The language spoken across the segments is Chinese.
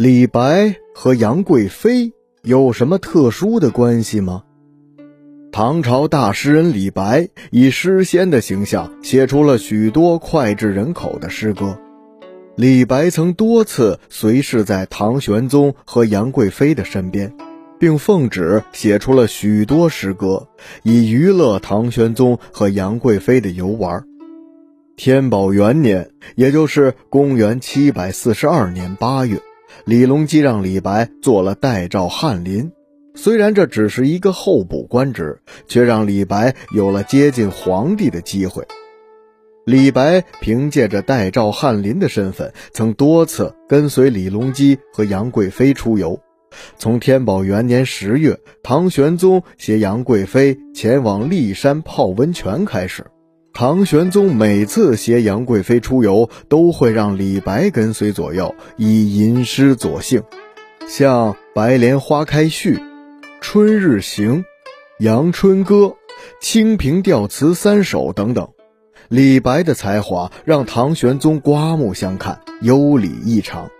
李白和杨贵妃有什么特殊的关系吗？唐朝大诗人李白以诗仙的形象写出了许多脍炙人口的诗歌。李白曾多次随侍在唐玄宗和杨贵妃的身边，并奉旨写出了许多诗歌，以娱乐唐玄宗和杨贵妃的游玩。天宝元年，也就是公元七百四十二年八月，李隆基让李白做了代诏翰林。虽然这只是一个候补官职，却让李白有了接近皇帝的机会。李白凭借着代诏翰林的身份，曾多次跟随李隆基和杨贵妃出游。从天宝元年十月，唐玄宗携杨贵妃前往骊山泡温泉开始。唐玄宗每次携杨贵妃出游，都会让李白跟随左右，以吟诗作兴，像《白莲花开序》《春日行》《阳春歌》《清平调词三首》等等。李白的才华让唐玄宗刮目相看，优礼异常。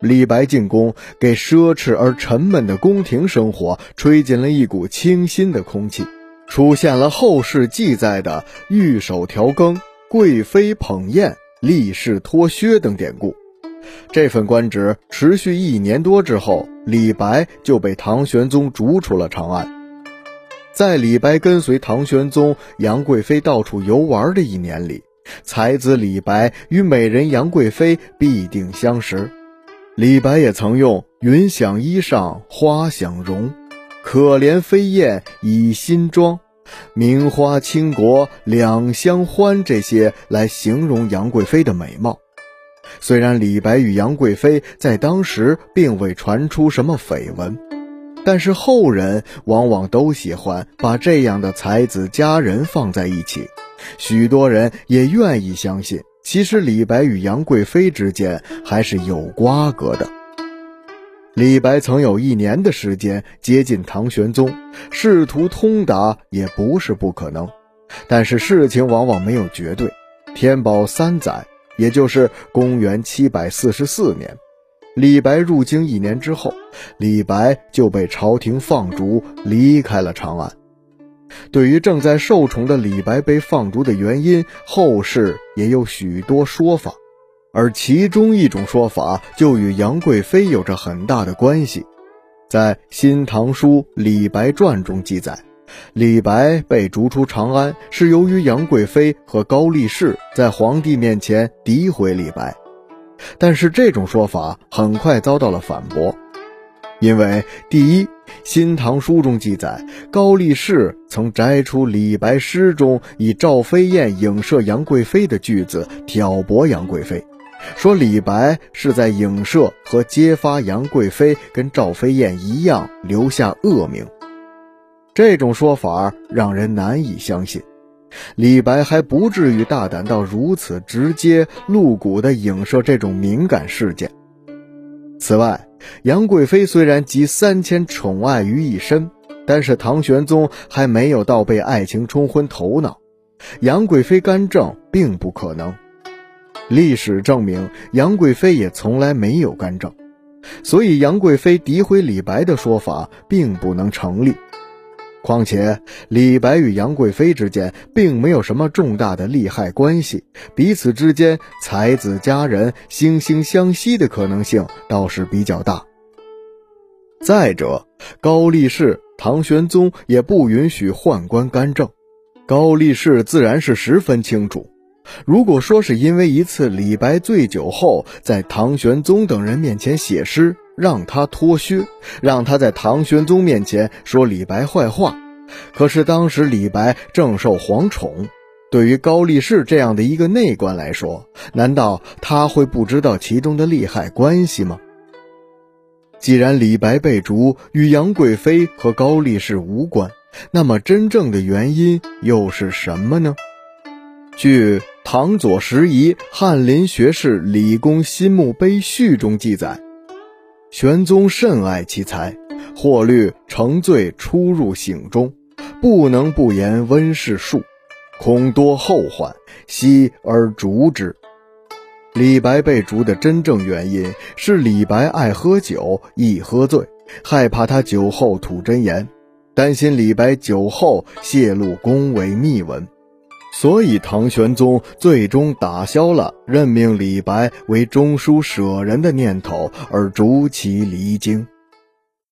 李白进宫，给奢侈而沉闷的宫廷生活吹进了一股清新的空气。出现了后世记载的御手调羹、贵妃捧宴、立侍脱靴等典故。这份官职持续一年多之后，李白就被唐玄宗逐出了长安。在李白跟随唐玄宗、杨贵妃到处游玩的一年里，才子李白与美人杨贵妃必定相识。李白也曾用“云想衣裳花想容”。可怜飞燕倚新妆，名花倾国两相欢。这些来形容杨贵妃的美貌。虽然李白与杨贵妃在当时并未传出什么绯闻，但是后人往往都喜欢把这样的才子佳人放在一起。许多人也愿意相信，其实李白与杨贵妃之间还是有瓜葛的。李白曾有一年的时间接近唐玄宗，仕途通达也不是不可能。但是事情往往没有绝对。天宝三载，也就是公元七百四十四年，李白入京一年之后，李白就被朝廷放逐，离开了长安。对于正在受宠的李白被放逐的原因，后世也有许多说法。而其中一种说法就与杨贵妃有着很大的关系，在《新唐书·李白传》中记载，李白被逐出长安是由于杨贵妃和高力士在皇帝面前诋毁李白。但是这种说法很快遭到了反驳，因为第一，《新唐书》中记载，高力士曾摘出李白诗中以赵飞燕影射杨贵妃的句子，挑拨杨贵妃。说李白是在影射和揭发杨贵妃跟赵飞燕一样留下恶名，这种说法让人难以相信。李白还不至于大胆到如此直接露骨地影射这种敏感事件。此外，杨贵妃虽然集三千宠爱于一身，但是唐玄宗还没有到被爱情冲昏头脑，杨贵妃干政并不可能。历史证明，杨贵妃也从来没有干政，所以杨贵妃诋毁李白的说法并不能成立。况且，李白与杨贵妃之间并没有什么重大的利害关系，彼此之间才子佳人、惺惺相惜的可能性倒是比较大。再者，高力士、唐玄宗也不允许宦官干政，高力士自然是十分清楚。如果说是因为一次李白醉酒后在唐玄宗等人面前写诗，让他脱靴，让他在唐玄宗面前说李白坏话，可是当时李白正受皇宠，对于高力士这样的一个内官来说，难道他会不知道其中的利害关系吗？既然李白被逐与杨贵妃和高力士无关，那么真正的原因又是什么呢？据唐左拾遗翰林学士李公新墓碑序中记载，玄宗甚爱其才，或虑成罪出入省中，不能不言温室术，恐多后患，悉而逐之。李白被逐的真正原因是李白爱喝酒，易喝醉，害怕他酒后吐真言，担心李白酒后泄露宫闱秘闻，所以唐玄宗最终打消了任命李白为中书舍人的念头，而逐其离京。